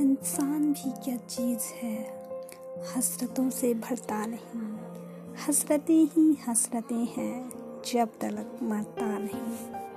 इंसान भी क्या चीज़ है? हसरतों से भरता नहीं। हसरतें ही हसरतें हैं, जब तलक मरता नहीं।